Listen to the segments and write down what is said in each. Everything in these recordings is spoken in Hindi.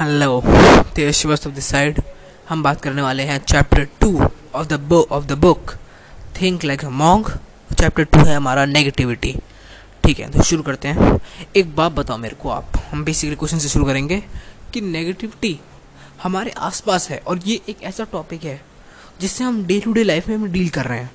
Hello Tej Srivastava this side हम बात करने वाले हैं chapter two of the book of the book think like a monk chapter two है हमारा नेगेटिविटी ठीक है तो शुरू करते हैं। एक बात बताओ मेरे को आप। हम बेसिकली क्वेश्चन से शुरू करेंगे कि नेगेटिविटी हमारे आसपास है और ये एक ऐसा टॉपिक है जिससे हम डे टू डे लाइफ में हम डील कर रहे हैं।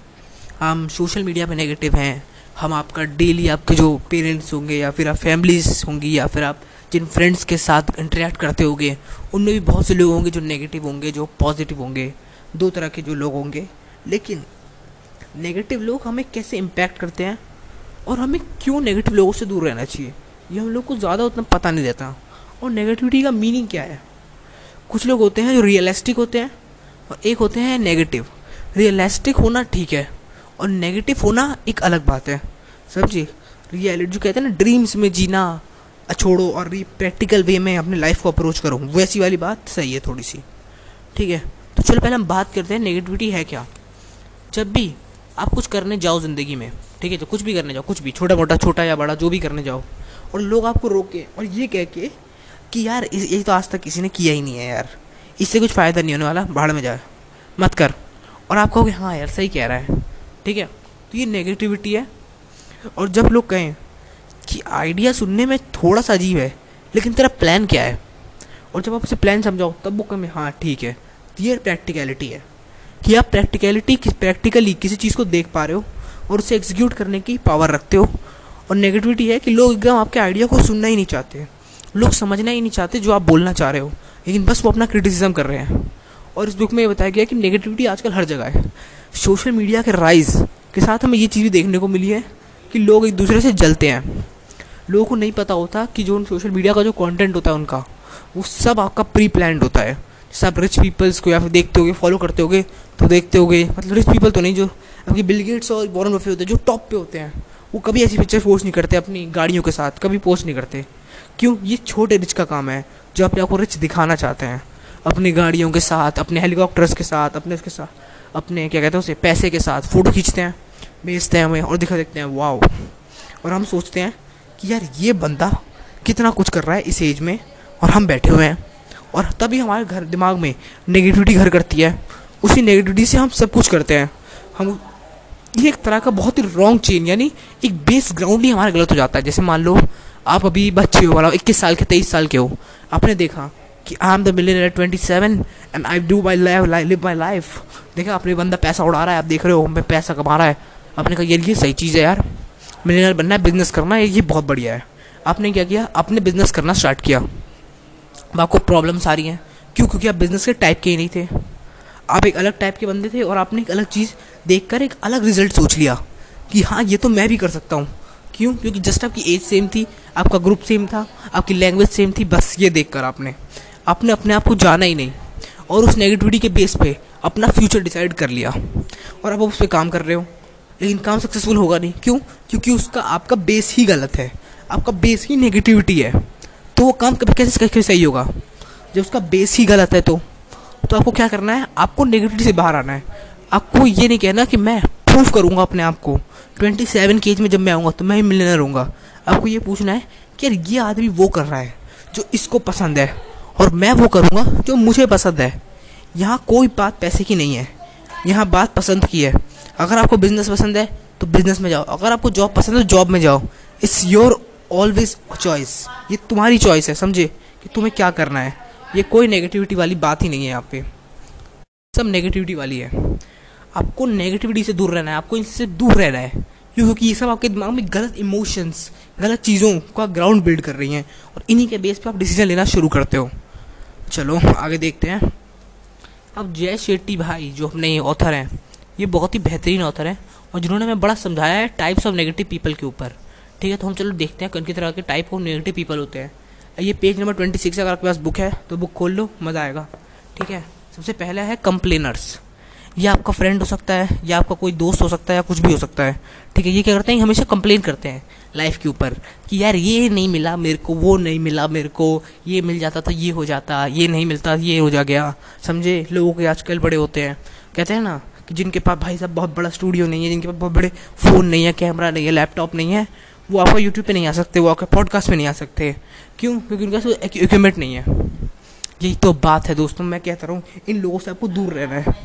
हम सोशल मीडिया पे नेगेटिव हैं। हम आपका डेली आपके जो पेरेंट्स होंगे या फिर आप फैमिलीज़ होंगी या फिर आप जिन फ्रेंड्स के साथ इंटरेक्ट करते होंगे, उनमें भी बहुत से लोग होंगे जो नेगेटिव होंगे, जो पॉजिटिव होंगे। दो तरह के जो लोग होंगे। लेकिन नेगेटिव लोग हमें कैसे इम्पैक्ट करते हैं? और हमें क्यों नेगेटिव लोगों से दूर रहना चाहिए? ये हम लोग को ज़्यादा उतना पता नहीं देता और नेगेटिविटी का मीनिंग क्या है? कुछ लोग होते हैं जो रियलिस्टिक होते हैं, और एक होते हैं नेगेटिव रियलिस्टिक होना ठीक है, और नेगेटिव होना एक अलग बात है। समझिए रियलिटी जो कहते हैं ना ड्रीम्स में जीना छोड़ो और भी प्रैक्टिकल वे में अपने लाइफ को अप्रोच करो। वैसी वाली बात सही है थोड़ी सी ठीक है? तो चलो पहले हम बात करते हैं नेगेटिविटी है क्या? जब भी आप कुछ करने जाओ ज़िंदगी में, ठीक है? तो कुछ भी करने जाओ, कुछ भी छोटा मोटा छोटा या बड़ा, जो भी करने जाओ, और लोग आपको रोके और ये कह के कि यार ये तो आज तक किसी ने किया ही नहीं है यार। इससे कुछ फ़ायदा नहीं होने वाला भाड़ में जाए। मत कर। और आप कहोगे हाँ यार, सही कह रहा है। ठीक है? तो ये नेगेटिविटी है। और जब लोग कहें कि आइडिया सुनने में थोड़ा सा अजीब है, लेकिन तेरा प्लान क्या है? और जब आप उसे प्लान समझाओ, तब वो कहें हाँ ठीक है। तो ये प्रैक्टिकलिटी है कि आप प्रैक्टिकलिटी किस प्रैक्टिकली किसी चीज़ को देख पा रहे हो और उसे एग्जीक्यूट करने की पावर रखते हो। और नेगेटिविटी है कि लोग एकदम आपके आइडिया को सुनना ही नहीं चाहते। लोग समझना ही नहीं चाहते जो आप बोलना चाह रहे हो, लेकिन बस वो अपना क्रिटिसिज्म कर रहे हैं। और इस बुक में ये बताया गया कि नेगेटिविटी आजकल हर जगह है। सोशल मीडिया के राइज के साथ हमें ये चीज़ भी देखने को मिली है कि लोग एक दूसरे से जलते हैं। लोगों को नहीं पता होता कि जो सोशल मीडिया का जो कंटेंट होता है उनका, वो सब आपका प्री प्लान होता है। जैसे आप रिच पीपल्स को या फिर देखते होगे फॉलो करते होगे तो देखते होगे। मतलब रिच पीपल तो नहीं, जो आपके बिल गेट्स और वॉरन बफे होते हैं, जो टॉप पे होते हैं, वो कभी ऐसी पिक्चर पोस्ट नहीं करते अपनी गाड़ियों के साथ, कभी पोस्ट नहीं करते। क्यों? ये छोटे रिच का काम है, जो अपने आपको रिच दिखाना चाहते हैं। अपनी गाड़ियों के साथ, अपने हेलीकॉप्टर्स के साथ, अपने उसके साथ, अपने क्या कहते हैं उसे, पैसे के साथ फ़ोटो खींचते हैं, भेजते हैं हमें और दिखा देखते हैं वाओ और हम सोचते हैं कि यार ये बंदा कितना कुछ कर रहा है इस एज में और हम बैठे हुए हैं। और तभी हमारे घर दिमाग में नेगेटिविटी घर करती है। उसी नेगेटिविटी से हम सब कुछ करते हैं। हम, ये एक तरह का बहुत ही रॉन्ग चेन यानी एक बेस ग्राउंड ही हमारा गलत हो जाता है। जैसे मान लो, आप अभी बच्चे हो वाला इक्कीस साल के, तेईस साल के हो। आपने देखा कि I am the millionaire twenty seven and I do my life live my life देखा अपने बंदा पैसा उड़ा रहा है, आप देख रहे हो मैं पैसा कमा रहा है। आपने कहा ये सही चीज़ है यार। मिलियनर बनना है बिज़नेस करना है, ये बहुत बढ़िया है। आपने क्या किया? आपने बिज़नेस करना स्टार्ट किया। अब आपको प्रॉब्लम्स आ रही हैं। क्यों? क्योंकि आप बिज़नेस के टाइप के ही नहीं थे। आप एक अलग टाइप के बंदे थे और आपने एक अलग चीज़ देख एक अलग रिज़ल्ट सोच लिया कि हाँ ये तो मैं भी कर सकता हूँ। क्यों? क्योंकि जस्ट आपकी एज सेम थी, आपका ग्रुप सेम था, आपकी लैंग्वेज सेम थी, बस ये देख कर आपने। आपने अपने आप को जाना ही नहीं और उस नेगेटिविटी के बेस पे अपना फ्यूचर डिसाइड कर लिया। और अब आप उस पर काम कर रहे हो। लेकिन काम सक्सेसफुल होगा नहीं। क्यों? क्योंकि उसका, आपका बेस ही गलत है। आपका बेस ही नेगेटिविटी है। तो वो काम कभी कैसे कैसे सही होगा? जब उसका बेस ही गलत है तो तो आपको क्या करना है? आपको नेगेटिविटी से बाहर आना है। आपको ये नहीं कहना कि मैं प्रूव करूँगा अपने आप को। ट्वेंटी सेवन के एज में जब मैं आऊँगा तो मैं ही मिलने रहूँगा। आपको ये पूछना है कि यार, ये आदमी वो कर रहा है जो इसको पसंद है और मैं वो करूँगा जो मुझे पसंद है। यहाँ कोई बात पैसे की नहीं है। यहाँ बात पसंद की है। अगर आपको बिज़नेस पसंद है तो बिज़नेस में जाओ। अगर आपको जॉब पसंद है तो जॉब में जाओ। इट्स योर ऑलवेज चॉइस ये तुम्हारी चॉइस है, समझे? कि तुम्हें क्या करना है। ये कोई नेगेटिविटी वाली बात ही नहीं है यहाँ पे। सब नेगेटिविटी वाली है। आपको नेगेटिविटी से दूर रहना है, आपको इनसे दूर रहना है। क्योंकि ये सब आपके दिमाग में गलत इमोशंस गलत चीज़ों का ग्राउंड बिल्ड कर रही हैं और इन्हीं के बेस पे आप डिसीज़न लेना शुरू करते हो। चलो, आगे देखते हैं। अब जय शेट्टी भाई, जो अपने ऑथर हैं। ये बहुत ही बेहतरीन ऑथर है और जिन्होंने हमें बड़ा समझाया है टाइप्स ऑफ़ नेगेटिव पीपल के ऊपर। ठीक है तो हम चलो देखते हैं कौन तरह के टाइप ऑफ़ नेगेटिव पीपल होते हैं। ये पेज नंबर ट्वेंटी सिक्स अगर आपके पास बुक है तो बुक खोल लो, मज़ा आएगा। ठीक है, सबसे पहला है कंप्लेनर्स ये आपका फ्रेंड हो सकता है, या आपका कोई दोस्त हो सकता है, या कुछ भी हो सकता है। ठीक है, ये क्या करते हैं हमेशा कंप्लेन करते हैं लाइफ के ऊपर, कि यार ये नहीं मिला मेरे को, वो नहीं मिला मेरे को, ये मिल जाता तो ये हो जाता, ये नहीं मिलता, ये हो जा गया। समझे? लोगों के आजकल बड़े होते हैं। कहते हैं ना कि जिनके पास भाई साहब बहुत बड़ा स्टूडियो नहीं है, जिनके पास बहुत बड़े फ़ोन नहीं है कैमरा नहीं है लैपटॉप नहीं है, वो आपका यूट्यूब पे नहीं आ सकते, वो आपके पॉडकास्ट पे नहीं आ सकते। क्यों? क्योंकि उनके पास इक्विपमेंट नहीं है। यही तो बात है दोस्तों, मैं कहता रहा हूँ इन लोगों से आपको दूर रहना है।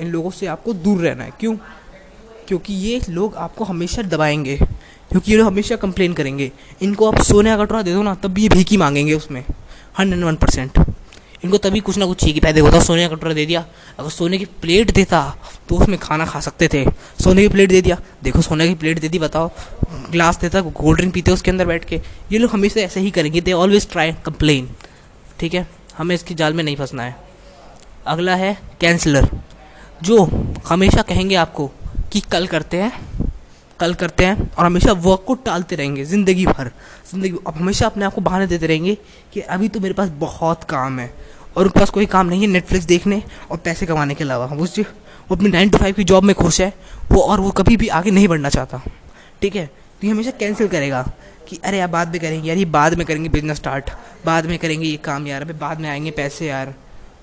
इन लोगों से आपको दूर रहना है। क्यों? क्योंकि ये लोग आपको हमेशा दबाएँगे, क्योंकि ये लोग हमेशा कंप्लेन करेंगे। इनको आप सोने का कटोरा दे दो ना, तब भी ये भीखी मांगेंगे उसमें। हंड्रेड वन परसेंट इनको तभी कुछ ना कुछ चाहिए पहले होता सोने का कटोरा दे दिया। अगर सोने की प्लेट देता तो उसमें खाना खा सकते थे। सोने की प्लेट दे दिया। देखो, सोने की प्लेट दे दी, बताओ। ग्लास देता, कोल्ड ड्रिंक पीते उसके अंदर बैठ के। ये लोग हमेशा ऐसे ही करेंगे। दे ऑलवेज ट्राई कंप्लेन ठीक है? हमें इसकी जाल में नहीं फंसना है। अगला है कैंसलर जो हमेशा कहेंगे आपको कि कल करते हैं। कल करते हैं और हमेशा वर्क को टालते रहेंगे, ज़िंदगी भर। ज़िंदगी, अब हमेशा अपने आप को बहाने देते रहेंगे कि अभी तो मेरे पास बहुत काम है और उनके पास कोई काम नहीं है नेटफ्लिक्स देखने और पैसे कमाने के अलावा। वो वो अपनी नाइन टू फाइव की जॉब में खुश है, वो और वो कभी भी आगे नहीं बढ़ना चाहता। ठीक है? तो ये हमेशा कैंसिल करेगा कि अरे यार, बाद में करेंगे यार, ये बाद में करेंगे बिज़नेस स्टार्ट बाद में करेंगे ये काम यार अभी बाद में आएँगे पैसे यार।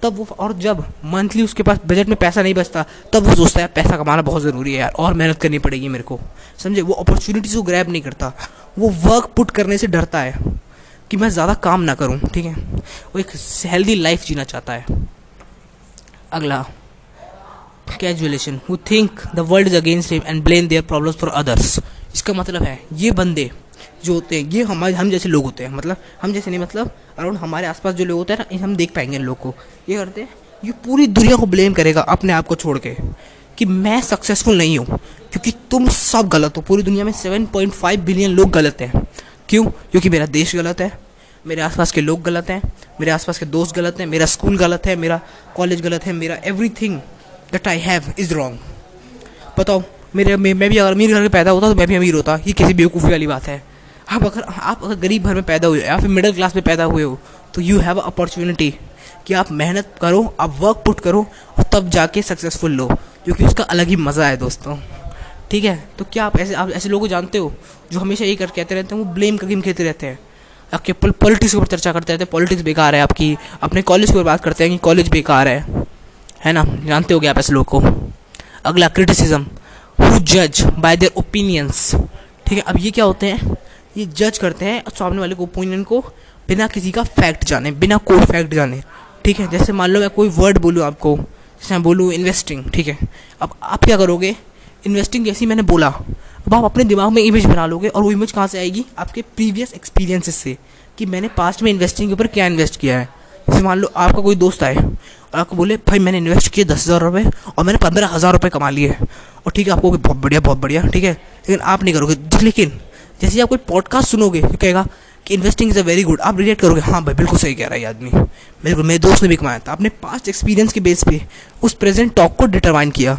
तब वो, और जब मंथली उसके पास बजट में पैसा नहीं बचता, तब वो सोचता है, पैसा कमाना बहुत ज़रूरी है यार, और मेहनत करनी पड़ेगी मेरे को। समझे? वो अपॉर्चुनिटीज़ को ग्रैब नहीं करता। वो वर्क पुट करने से डरता है कि मैं ज़्यादा काम ना करूँ, ठीक है? वो एक हेल्दी लाइफ जीना चाहता है। अगला कैजुअलेशन वो think the world is against him and blame their problems for others इसका मतलब है, ये बंदे जो होते हैं ये हमारे हम जैसे लोग होते हैं मतलब हम जैसे नहीं मतलब अराउंड हमारे आसपास जो लोग होते हैं ना हम देख पाएँगे इन लोग को। ये करते हैं ये पूरी दुनिया को ब्लेम करेगा अपने आप को छोड़ के कि मैं सक्सेसफुल नहीं हूँ क्योंकि तुम सब गलत हो। पूरी दुनिया में सेवन पॉइंट फाइव बिलियन लोग गलत हैं। क्यों? क्योंकि मेरा देश गलत है मेरे आसपास के लोग गलत हैं मेरे आसपास के दोस्त गलत हैं मेरा स्कूल गलत है मेरा कॉलेज गलत है मेरा everything that I have is wrong बताओ मेरे मैं, मैं भी अगर अमीर घर में पैदा होता तो मैं भी अमीर होता। ये किसी बेवकूफ़ी वाली बात है। आप अगर आप अगर गरीब घर में पैदा हुए या फिर मिडिल क्लास में पैदा हुए हो तो यू हैव अपॉर्चुनिटी कि आप मेहनत करो, आप वर्क पुट करो, और तब जाके सक्सेसफुल लो क्योंकि उसका अलग ही मज़ा है दोस्तों। ठीक है? तो क्या आप ऐसे आप ऐसे लोगों को जानते हो, जो हमेशा यही कर कहते रहते हैं, वो ब्लेम का गेम खेलते रहते हैं? आपके पॉलिटिक्स के ऊपर चर्चा करते रहते हैं पॉलिटिक्स बेकार है आपकी, अपने कॉलेज के ऊपर बात करते हैं कि कॉलेज बेकार है। है ना? जानते हो क्या आप ऐसे लोग को। अगला क्रिटिसिज्म हु जज बाय देयर ओपिनियंस ठीक है? अब ये क्या होते हैं? ये जज करते हैं सामने वाले को ओपिनियन को बिना किसी का फैक्ट जाने, बिना कोई फैक्ट जाने। ठीक है? जैसे मान लो मैं कोई वर्ड बोलूँ आपको, जैसे मैं बोलूँ इन्वेस्टिंग ठीक है? अब आप क्या करोगे? इन्वेस्टिंग जैसी मैंने बोला, अब आप अपने दिमाग में इमेज बना लोगे और वो इमेज कहाँ से आएगी? आपके प्रीवियस एक्सपीरियंसेस से कि मैंने पास्ट में इन्वेस्टिंग के ऊपर क्या इन्वेस्ट किया है। जैसे मान लो आपका कोई दोस्त आए और आपको बोले, भाई, मैंने इन्वेस्ट किए दस हज़ार रुपये और मैंने पंद्रह हज़ार रुपये कमा लिए और ठीक है, आपको बहुत बढ़िया बहुत बढ़िया, ठीक है? लेकिन आप नहीं करोगे। लेकिन जैसे आप कोई पॉडकास्ट सुनोगे तो कहेगा कि investing is a very good आप रिलेट करोगे हाँ भाई, बिल्कुल सही कह रहा है ये आदमी। बिल्कुल, मेरे दोस्त ने भी कमाया था। आपने पास्ट एक्सपीरियंस के बेस पे उस प्रेजेंट टॉक को डिटरमाइन किया।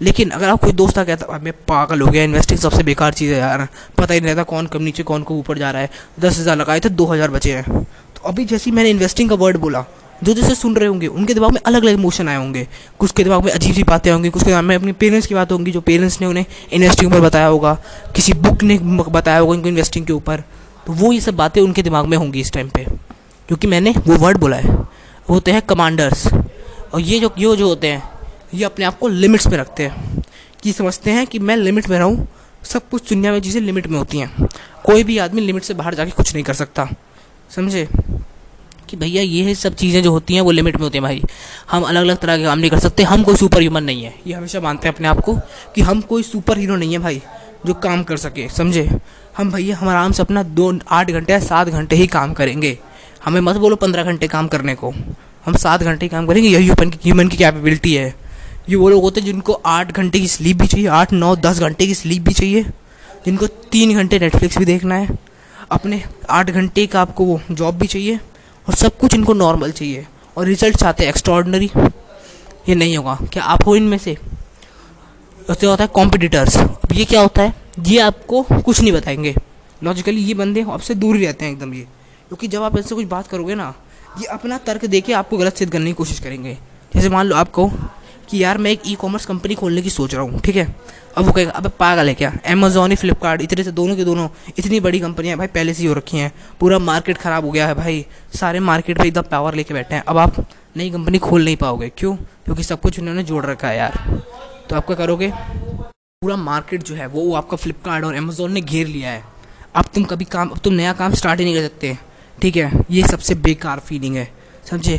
लेकिन अगर आप कोई दोस्त कहता मैं पागल हो गया इन्वेस्टिंग सबसे बेकार चीज़ है यार। पता ही नहीं रहता कौन कम नीचे, कौन को ऊपर जा रहा है। दस हज़ार लगाए थे, दो हज़ार बचे हैं। तो अभी जैसे ही मैंने इन्वेस्टिंग का वर्ड बोला जो जैसे सुन रहे होंगे, उनके दिमाग में अलग अलग इमोशन आए होंगे। कुछ के दिमाग में अजीब सी बातें होंगी, कुछ के दिमाग में अपने पेरेंट्स की बात होंगी, जो पेरेंट्स ने उन्हें इन्वेस्टिंग पर बताया होगा, किसी बुक ने बताया होगा उनको इन्वेस्टिंग के ऊपर। तो वो ये सब बातें उनके दिमाग में होंगी इस टाइम पर क्योंकि मैंने वो वर्ड बोला है। वो होते हैं कमांडर्स और ये जो ये जो होते हैं, ये अपने आप को लिमिट्स में रखते हैं। कि समझते हैं कि मैं लिमिट में रहूँ, सब कुछ दुनिया में चीज़ें लिमिट में होती हैं। कोई भी आदमी लिमिट से बाहर जाके कुछ नहीं कर सकता। समझे? कि भैया ये सब चीज़ें जो होती हैं वो लिमिट में होती हैं भाई। हम अलग अलग तरह के काम नहीं कर सकते। हम कोई सुपर ह्यूमन नहीं है। ये हमेशा मानते हैं अपने आप को कि हम कोई सुपर हीरो नहीं है भाई, जो काम कर सके, समझे? हम भैया, हम आराम से अपना दो, आठ घंटे या सात घंटे ही काम करेंगे। हमें मत बोलो पंद्रह घंटे काम करने को। हम सात घंटे काम करेंगे। यही ह्यूमन की ह्यूमन की कैपेबिलिटी है। ये वो लोग होते हैं जिनको आठ घंटे की स्लीप भी चाहिए, आठ, नौ, दस घंटे की स्लीप भी चाहिए। जिनको तीन घंटे नेटफ्लिक्स भी देखना है। अपने आठ घंटे का आपको वो जॉब भी चाहिए। और सब कुछ इनको नॉर्मल चाहिए। और रिज़ल्ट चाहते हैं एक्स्ट्रॉर्डनरी ये नहीं होगा। क्या आप हो इनमें से? उससे होता है कॉम्पिटिटर्स अब ये क्या होता है? ये आपको कुछ नहीं बताएँगे। लॉजिकली ये बंदे आपसे दूर ही रहते हैं एकदम ये। क्योंकि जब आप इनसे कुछ बात करोगे ना, ये अपना तर्क दे के आपको गलत सिद्ध करने की कोशिश करेंगे। जैसे मान लो आपको कि यार मैं एक ई कॉमर्स कंपनी खोलने की सोच रहा हूँ, ठीक है? अब वो कहेगा, अब पागल है क्या? अमेजोन ही फ्लिपकार्ट इतने से दोनों के दोनों इतनी बड़ी कंपनियाँ भाई पहले से ही हो रखी हैं। पूरा मार्केट ख़राब हो गया है भाई। सारे मार्केट पर एकदम पावर लेके बैठे हैं। अब आप नई कंपनी खोल नहीं पाओगे। क्यों? क्योंकि सब कुछ उन्होंने जोड़ रखा है यार। तो आप क्या करोगे? पूरा मार्केट जो है वो आपका फ्लिपकार्ट और अमेजोन ने घेर लिया है। अब तुम कभी काम, अब तुम नया काम स्टार्ट ही नहीं कर सकते। ठीक है? ये सबसे बेकार फीलिंग है। समझे?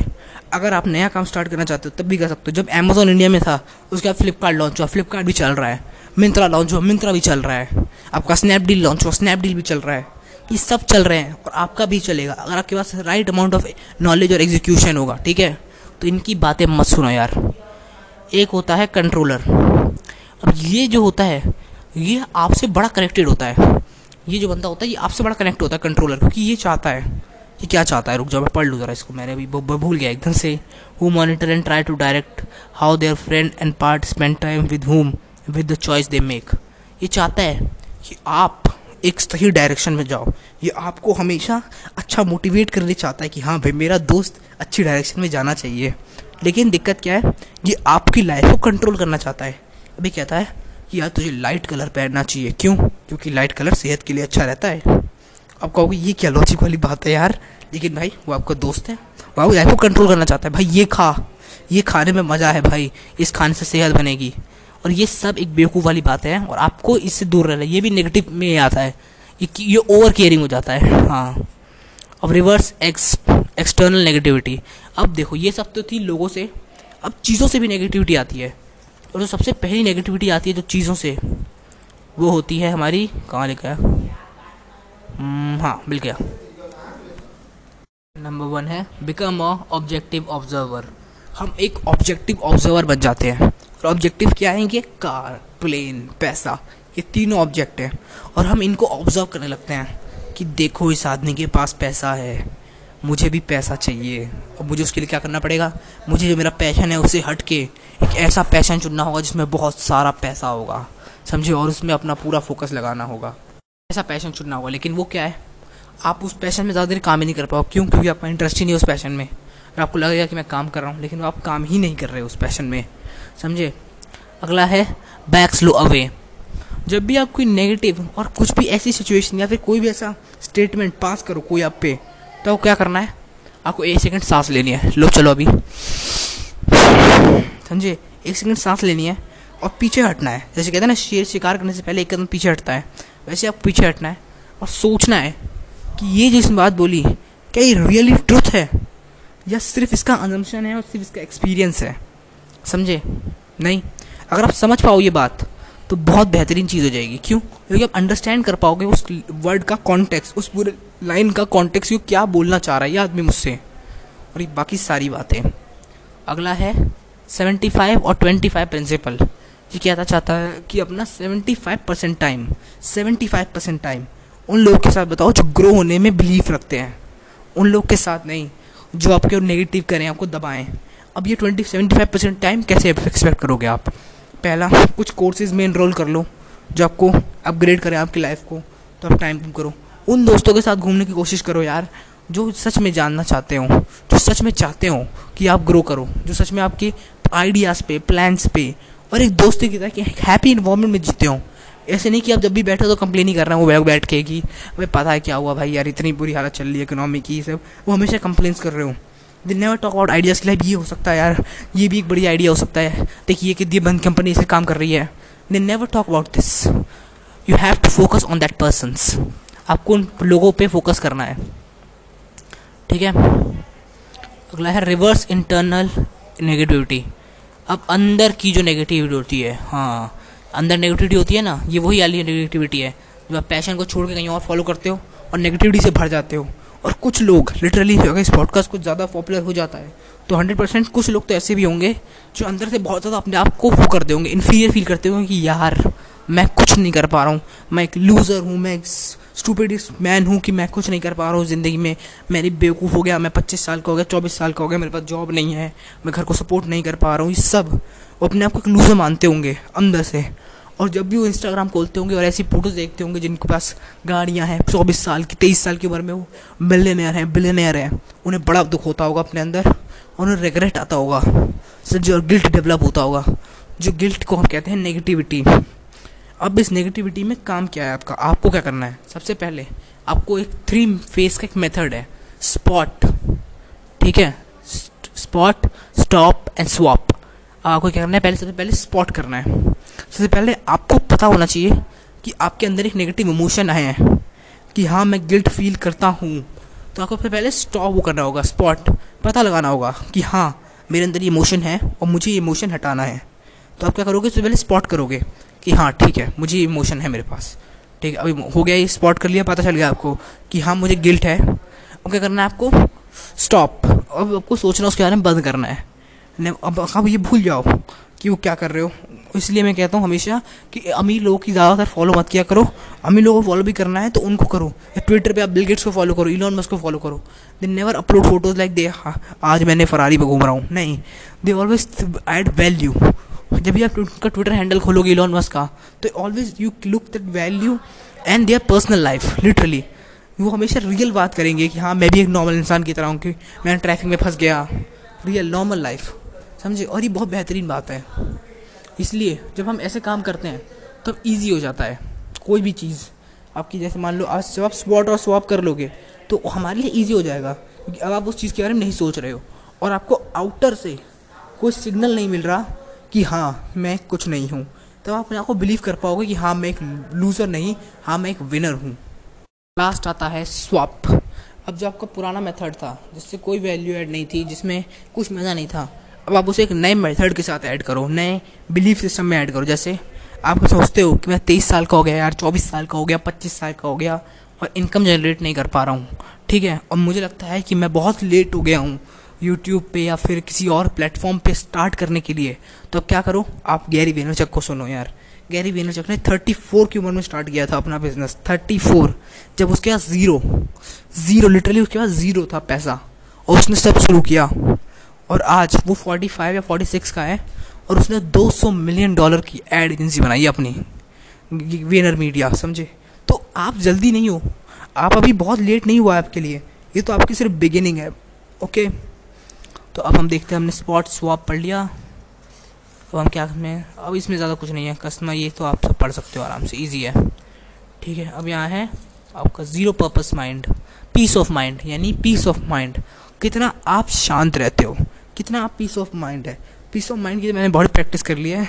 अगर आप नया काम स्टार्ट करना चाहते हो, तब भी कर सकते हो। जब अमेजोन इंडिया में था, उसके बाद फ्लिपकार्ट लॉन्च हुआ। फ्लिपकार्ट भी चल रहा है। मिंत्रा लॉन्च हुआ। मिंत्रा भी चल रहा है। आपका स्नैपडील लॉन्च हुआ। स्नैपडील भी चल रहा है। ये सब चल रहे हैं और आपका भी चलेगा। अगर आपके पास राइट अमाउंट ऑफ़ नॉलेज और एग्जीक्यूशन होगा, ठीक है? तो इनकी बातें मत सुनो यार। एक होता है कंट्रोलर अब ये जो होता है, ये आपसे बड़ा कनेक्टेड होता है। ये जो बंदा होता है, ये आपसे बड़ा कनेक्ट होता है कंट्रोलर क्योंकि ये चाहता है। ये क्या चाहता है? रुक जाओ, मैं पढ़ लूँ ज़रा इसको। मैंने अभी भूल गया, एकदम से। Who monitor and try to direct how their friend and part spend time with whom with the choice they make ये चाहता है कि आप एक सही डायरेक्शन में जाओ। ये आपको हमेशा अच्छा मोटिवेट करने चाहता है कि हाँ भाई, मेरा दोस्त अच्छी डायरेक्शन में जाना चाहिए। लेकिन दिक्कत क्या है ये आपकी लाइफ को कंट्रोल करना चाहता है। अभी कहता है कि यार, तुझे लाइट कलर पहनना चाहिए। क्यों? क्योंकि लाइट कलर सेहत के लिए अच्छा रहता है। आप कहोगे, ये क्या लॉजिक वाली बात है यार? लेकिन भाई वो आपका दोस्त है। वो लाइफ को कंट्रोल करना चाहता है। भाई ये खा। ये खाने में मज़ा है भाई। इस खाने से सेहत बनेगी। और ये सब एक बेवकूफ़ वाली बात है और आपको इससे दूर रहना ये भी नेगेटिव में आता है। ये ये ओवर केयरिंग हो जाता है। हाँ। अब रिवर्स एक्स एक्सटर्नल नेगेटिविटी अब देखो ये सब तो थी लोगों से। अब चीज़ों से भी नेगेटिविटी आती है। और जो सबसे पहली नेगेटिविटी आती है जो चीज़ों से वो होती है हमारी कहाँ लिखा है? हम्म, हाँ मिल गया। वन है बिकम अ ऑब्जेक्टिव ऑब्जर्वर हम एक ऑब्जेक्टिव ऑब्जर्वर बन जाते हैं। और ऑब्जेक्टिव क्या है कि कार प्लेन पैसा, ये तीनों ऑब्जेक्ट हैं। और हम इनको ऑब्ज़र्व करने लगते हैं कि देखो इस आदमी के पास पैसा है, मुझे भी पैसा चाहिए। और मुझे उसके लिए क्या करना पड़ेगा? मुझे जो मेरा पैशन है उसे हट के एक ऐसा पैशन चुनना होगा जिसमें बहुत सारा पैसा होगा। समझे? और उसमें अपना पूरा फोकस लगाना होगा। ऐसा पैशन चुनना होगा। लेकिन वो क्या है? आप उस पैशन में ज़्यादा देर काम ही नहीं कर पाओ। क्यों? क्योंकि आपका इंटरेस्ट ही नहीं उस पैशन में। और आपको लगेगा कि मैं काम कर रहा हूँ, लेकिन आप काम ही नहीं कर रहे उस पैशन में। समझे? अगला है बैक स्लो अवे जब भी आप कोई नेगेटिव और कुछ भी ऐसी सिचुएशन या फिर कोई भी ऐसा स्टेटमेंट पास करो कोई आप पे तो आपको क्या करना है? आपको एक सेकंड सांस लेनी है। लो, चलो अभी। समझे? एक सेकंड सांस लेनी है और पीछे हटना है। जैसे कहते हैं ना, शेर शिकार करने से पहले एक कदम पीछे हटता है। वैसे आप पीछे हटना है और सोचना है कि ये जिसने बात बोली, क्या ये रियली ट्रुथ है? या सिर्फ़ इसका अजम्पन है और सिर्फ़ इसका एक्सपीरियंस है? समझे? नहीं? अगर आप समझ पाओ ये बात तो बहुत बेहतरीन चीज़ हो जाएगी। क्यों? क्योंकि आप अंडरस्टैंड कर पाओगे उस वर्ड का कॉन्टेक्स्ट उस पूरे लाइन का कॉन्टेक्स्ट क्यों क्या बोलना चाह रहा है ये आदमी मुझसे। और ये बाकी सारी बातें। अगला है सेवेंटी फाइव और ट्वेंटी फाइव प्रिंसिपल ये कहना चाहता है कि अपना seventy five percent time seventy five percent time उन लोगों के साथ बताओ जो ग्रो होने में बिलीव रखते हैं। उन लोग के साथ नहीं, जो आपके नेगेटिव करें, आपको दबाएँ। अब ये twenty seventy five percent time कैसे एक्सपेक्ट करोगे आप? पहला, कुछ कोर्सेज में इनरोल कर लो, जो आपको अपग्रेड करें आपकी लाइफ को तो आप टाइम करो। उन दोस्तों के साथ घूमने की कोशिश करो यार, जो सच में जानना चाहते हो, जो सच में चाहते हो कि आप ग्रो करो, जो सच में आपके आइडियाज़ पे प्लान्स पे, और एक दोस्ती की तरह कि हैप्पी इन्वायरमेंट में जीते हो। ऐसे नहीं कि आप जब भी बैठे तो कंप्लेन ही कर रहे हो, वो बैठ बैठ के कि हमें पता है क्या हुआ भाई यार, इतनी बुरी हालत चल रही है इकोनॉमी की सब। वो हमेशा कंप्लेंस कर रहे हो। They never talk about ideas के लिए ये हो सकता है यार, ये भी एक बड़ी आइडिया हो सकता है। देखिए कि ये बंद कंपनी इसे काम कर रही है। They never talk about this you have to focus on that persons आपको उन लोगों पे फोकस करना है। ठीक है? अगला है रिवर्स इंटरनल नेगेटिविटी अब अंदर की जो नेगेटिविटी होती है हाँ। अंदर नेगेटिविटी होती है ना, ये वही वाली नेगेटिविटी है। जब आप पैशन को छोड़ के कहीं और फॉलो करते हो और नेगेटिविटी से भर जाते हो, और कुछ लोग लिटरली अगर इस पॉडकास्ट कुछ ज़्यादा पॉपुलर हो जाता है तो हंड्रेड परसेंट कुछ लोग तो ऐसे भी होंगे जो अंदर से बहुत ज़्यादा अपने आप को वो करते होंगे इन्फीरियर फील करते होंगे कि यार, मैं कुछ नहीं कर पा रहा हूँ। मैं एक लूज़र हूँ, मैं एक स्टूपिडिस्ट मैन हूँ कि मैं कुछ नहीं कर पा रहा हूँ ज़िंदगी में। मेरी बेवकूफ़ हो गया, मैं पच्चीस साल का हो गया, चौबीस साल का हो गया, मेरे पास जॉब नहीं है, मैं घर को सपोर्ट नहीं कर पा रहा हूँ। ये सब वो अपने आप को एक लूज़र मानते होंगे, अंदर से। और जब भी वो इंस्टाग्राम खोलते होंगे और ऐसी फ़ोटोज़ देखते होंगे जिनके पास गाड़ियाँ हैं, चौबीस साल की, तेईस साल की उम्र में वो मिलेनियर हैं बिलेनियर हैं, उन्हें बड़ा दुख होता होगा अपने अंदर और उन्हें रिग्रेट आता होगा। सर जो गिल्ट डेवलप होता होगा। जो गिल्ट को हम कहते हैं नेगेटिविटी अब इस नेगेटिविटी में काम क्या है आपका? आपको क्या करना है? सबसे पहले आपको एक थ्री फेस का एक मेथड है। स्पॉट ठीक है? स्पॉट स्टॉप एंड स्वॉप आपको क्या करना है पहले, सबसे पहले स्पॉट करना है। सबसे पहले आपको पता होना चाहिए कि आपके अंदर एक नेगेटिव इमोशन आए हैं, कि हाँ मैं गिल्ट फील करता हूँ। तो आपको फिर पहले स्टॉप वो करना होगा स्पॉट पता लगाना होगा कि हाँ मेरे अंदर ये इमोशन है और मुझे ये इमोशन हटाना है। तो आप क्या करोगे, सबसे पहले स्पॉट करोगे कि हाँ ठीक है, मुझे ये इमोशन है मेरे पास। ठीक है, अभी हो गया ये स्पॉट कर लिया, पता चल गया आपको कि हाँ मुझे गिल्ट है। और क्या करना है आपको? स्टॉप अब आपको सोचना, उसके बारे में बंद करना है। अब अब ये भूल जाओ कि वो क्या कर रहे हो। इसलिए मैं कहता हूँ हमेशा कि अमीर लोगों की ज़्यादातर फॉलो मत किया करो। अमीर लोगों को फॉलो भी करना है तो उनको करो। ट्विटर पे आप बिल गेट्स को फॉलो करो इलॉन मस्क को फॉलो करो। They never upload photos like they आज मैंने फरारी पे घूम रहा हूँ। नहीं। दे ऑलवेज एड वैल्यू जब भी आप उनका ट्विटर हैंडल खोलोगे इलॉन मस्क का तो always you look that value and their personal life literally वो हमेशा रियल बात करेंगे कि हाँ मैं भी एक नॉर्मल इंसान की तरह हूँ कि मैं ट्रैफ़िक में फंस गया। रियल नॉर्मल लाइफ समझे? और ये बहुत बेहतरीन बात है। इसलिए जब हम ऐसे काम करते हैं, तब तो ईजी हो जाता है। कोई भी चीज़, आपकी जैसे मान लो आज जब आप स्वॉट और स्वॉप कर लोगे तो हमारे लिए ईजी हो जाएगा। क्योंकि अब आप उस चीज़ के बारे में नहीं सोच रहे हो। और आपको आउटर से कोई सिग्नल नहीं मिल रहा कि हाँ मैं कुछ नहीं हूँ। तब तो आप अपने आप को बिलीव कर पाओगे कि हाँ मैं एक लूज़र नहीं हाँ मैं एक विनर हूँ। लास्ट आता है स्वाप अब जो आपका पुराना मेथड था, जिससे कोई वैल्यू ऐड नहीं थी, जिसमें कुछ मज़ा नहीं था अब आप उसे एक नए मेथड के साथ ऐड करो, नए बिलीफ सिस्टम में ऐड करो, जैसे आप सोचते हो कि मैं तेईस साल का हो गया यार, चौबीस साल का हो गया, पच्चीस साल का हो गया और इनकम जनरेट नहीं कर पा रहा हूँ, ठीक है? और मुझे लगता है कि मैं बहुत लेट हो गया हूँ यूट्यूब पे या फिर किसी और प्लेटफॉर्म पे स्टार्ट करने के लिए। तो क्या करो? आप गैरी वेनरचक को सुनो यार। गैरी वेनरचक ने थर्टी फोर की उम्र में स्टार्ट किया था अपना बिज़नेस थर्टी फोर जब उसके पास ज़ीरो ज़ीरो लिटरली उसके पास ज़ीरो था पैसा, और उसने सब शुरू किया। और आज वो 45 या 46 का है और उसने 200 मिलियन डॉलर की एड एजेंसी बनाई अपनी वेनर मीडिया समझे? तो आप जल्दी नहीं हो। आप अभी बहुत लेट नहीं हुआ आपके लिए। ये तो आपकी सिर्फ़ बिगिनिंग है ओके तो अब हम देखते हैं, हमने स्पॉट स्वाप पढ़ लिया। तो हम क्या हमें अब इसमें ज़्यादा कुछ नहीं है। कस्टमर ये तो आप सब पढ़ सकते हो आराम से ईजी है। ठीक है, अब यहाँ है आपका zero purpose mind peace of mind यानी पीस ऑफ़ माइंड कितना आप शांत रहते हो। कितना आप पीस ऑफ़ माइंड है। पीस ऑफ़ माइंड की मैंने बहुत प्रैक्टिस कर लिया है।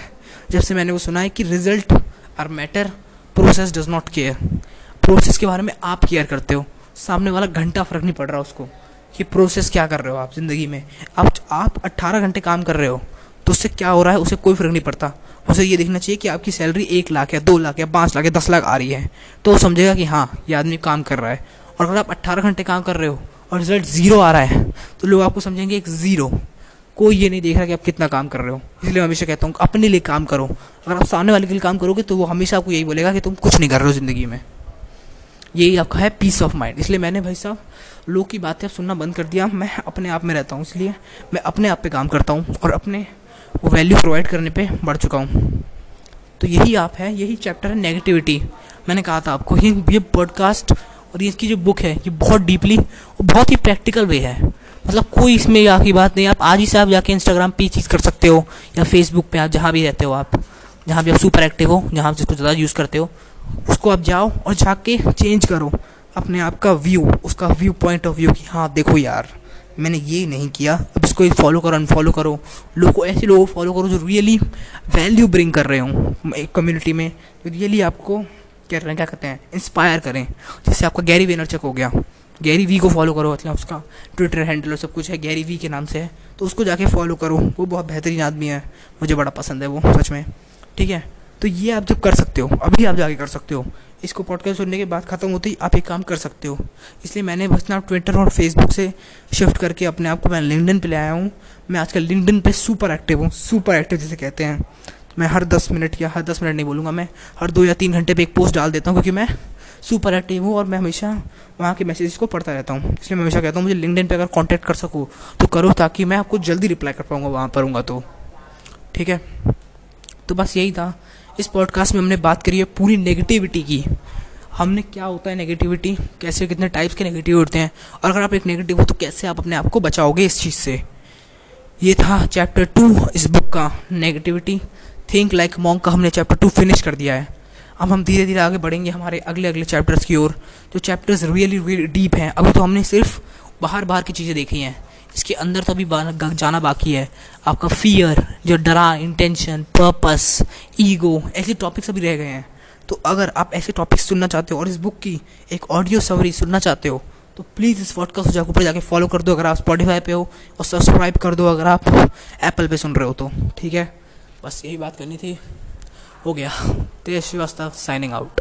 जब से मैंने वो सुना है कि result are matter process does not care process के बारे में आप केयर करते हो। सामने वाला घंटा फ़र्क नहीं पड़ रहा उसको कि प्रोसेस क्या कर रहे हो आप ज़िंदगी में। आप आप 18 घंटे काम कर रहे हो तो उससे क्या हो रहा है? उसे कोई फ़र्क नहीं पड़ता। उसे ये देखना चाहिए कि आपकी सैलरी एक लाख या दो लाख या पाँच लाख या दस लाख आ रही है। तो वो समझेगा कि हाँ ये आदमी काम कर रहा है। और अगर आप अट्ठारह घंटे काम कर रहे हो और रिज़ल्ट ज़ीरो आ रहा है तो लोग आपको समझेंगे एक ज़ीरो कोई ये नहीं देख रहा कि आप कितना काम कर रहे हो। इसलिए मैं हमेशा कहता हूँ अपने लिए काम करो। अगर आप सामने वाले के लिए काम करोगे तो वो हमेशा आपको यही बोलेगा कि तुम कुछ नहीं कर रहे हो ज़िंदगी में। यही आपका है पीस ऑफ़ माइंड इसलिए मैंने भाई साहब, लोग की बातें सुनना बंद कर दिया। मैं अपने आप में रहता हूँ, इसलिए मैं अपने आप पे काम करता हूँ और अपने वो वैल्यू प्रोवाइड करने पे बढ़ चुका हूँ। तो यही आप है, यही चैप्टर है नेगेटिविटी मैंने कहा था आपको, ये ये पॉडकास्ट और इसकी जो बुक है, ये बहुत डीपली और बहुत ही प्रैक्टिकल वे है। मतलब कोई इसमें आपकी बात नहीं, आप आज ही से आप जाके इंस्टाग्राम पे चीज़ कर सकते हो, या फेसबुक पे आप जहाँ भी रहते हो आप, जहाँ भी आप सुपर एक्टिव हो, जहाँ आप जिसको ज़्यादा यूज़ करते हो, उसको आप जाओ और जाके चेंज करो अपने आप का व्यू उसका व्यू पॉइंट ऑफ़ व्यू कि हाँ देखो यार, मैंने ये नहीं किया, अब इसको फॉलो करो अनफॉलो करो। लोगों ऐसे लोगों को फॉलो करो जो रियली वैल्यू ब्रिंग कर रहे हो एक कम्युनिटी में, जो रियली आपको, क्या रहे हैं, क्या कहते हैं इंस्पायर करें। जैसे आपका गैरी वेनरचक हो गया गैरी वी को फॉलो करो मतलब उसका ट्विटर हैंडल और सब कुछ है, गैरी वी के नाम से है। तो उसको जाके फॉलो करो। वो बहुत बेहतरीन आदमी है। मुझे बड़ा पसंद है वो, सच में। ठीक है? तो ये आप जब कर सकते हो, अभी आप जाके कर सकते हो। इसको पॉडकास्ट सुनने के बाद ख़त्म होते आप एक काम कर सकते हो। इसलिए मैंने बस ना ट्विटर और फेसबुक से शिफ्ट करके अपने आप को मैं लिंकडिन पे ले आया हूँ। मैं आजकल लिंकडिन पे सुपर एक्टिव हूँ। सुपर एक्टिव जिसे कहते हैं। मैं हर दस मिनट या हर दस मिनट नहीं बोलूँगा, मैं हर दो या तीन घंटे पे एक पोस्ट डाल देता हूँ, क्योंकि मैं सुपर एक्टिव हूँ और मैं हमेशा वहाँ के मैसेजेस को पढ़ता रहता हूँ। इसलिए मैं हमेशा कहता हूँ, मुझे लिंकडिन पे अगर कांटेक्ट कर सकूँ तो करो ताकि मैं आपको जल्दी रिप्लाई कर पाऊँगा, वहाँ पर तो। ठीक है? तो बस यही था। इस पॉडकास्ट में हमने बात करी है पूरी नेगेटिविटी की। हमने क्या होता है नेगेटिविटी कैसे, कितने टाइप्स के नेगेटिव होते हैं? और अगर आप एक नेगेटिव हो तो कैसे आप अपने आप को बचाओगे इस चीज़ से? ये था चैप्टर टू इस बुक का नेगेटिविटी थिंक लाइक मॉन्ग का हमने चैप्टर टू फिनिश कर दिया है। अब हम धीरे धीरे आगे बढ़ेंगे हमारे अगले अगले चैप्टर्स की ओर। जो चैप्टर्स रियली रियली डीप हैं, अभी तो हमने सिर्फ़ बाहर बाहर की चीज़ें देखी हैं। इसके अंदर तो अभी जाना बाकी है। आपका फियर जो डरा इंटेंशन पर्पस ईगो ऐसे टॉपिक्स अभी रह गए हैं। तो अगर आप ऐसे टॉपिक्स सुनना चाहते हो और इस बुक की एक ऑडियो सवरी सुनना चाहते हो तो प्लीज़ इस पॉडकास्ट को जाकर ऊपर जाके फॉलो कर दो अगर आप स्पॉटीफाई पे हो और सब्सक्राइब कर दो अगर आप एप्पल पे सुन रहे हो तो। ठीक है? बस यही बात करनी थी। हो गया। तेज श्रीवास्तव साइनिंग आउट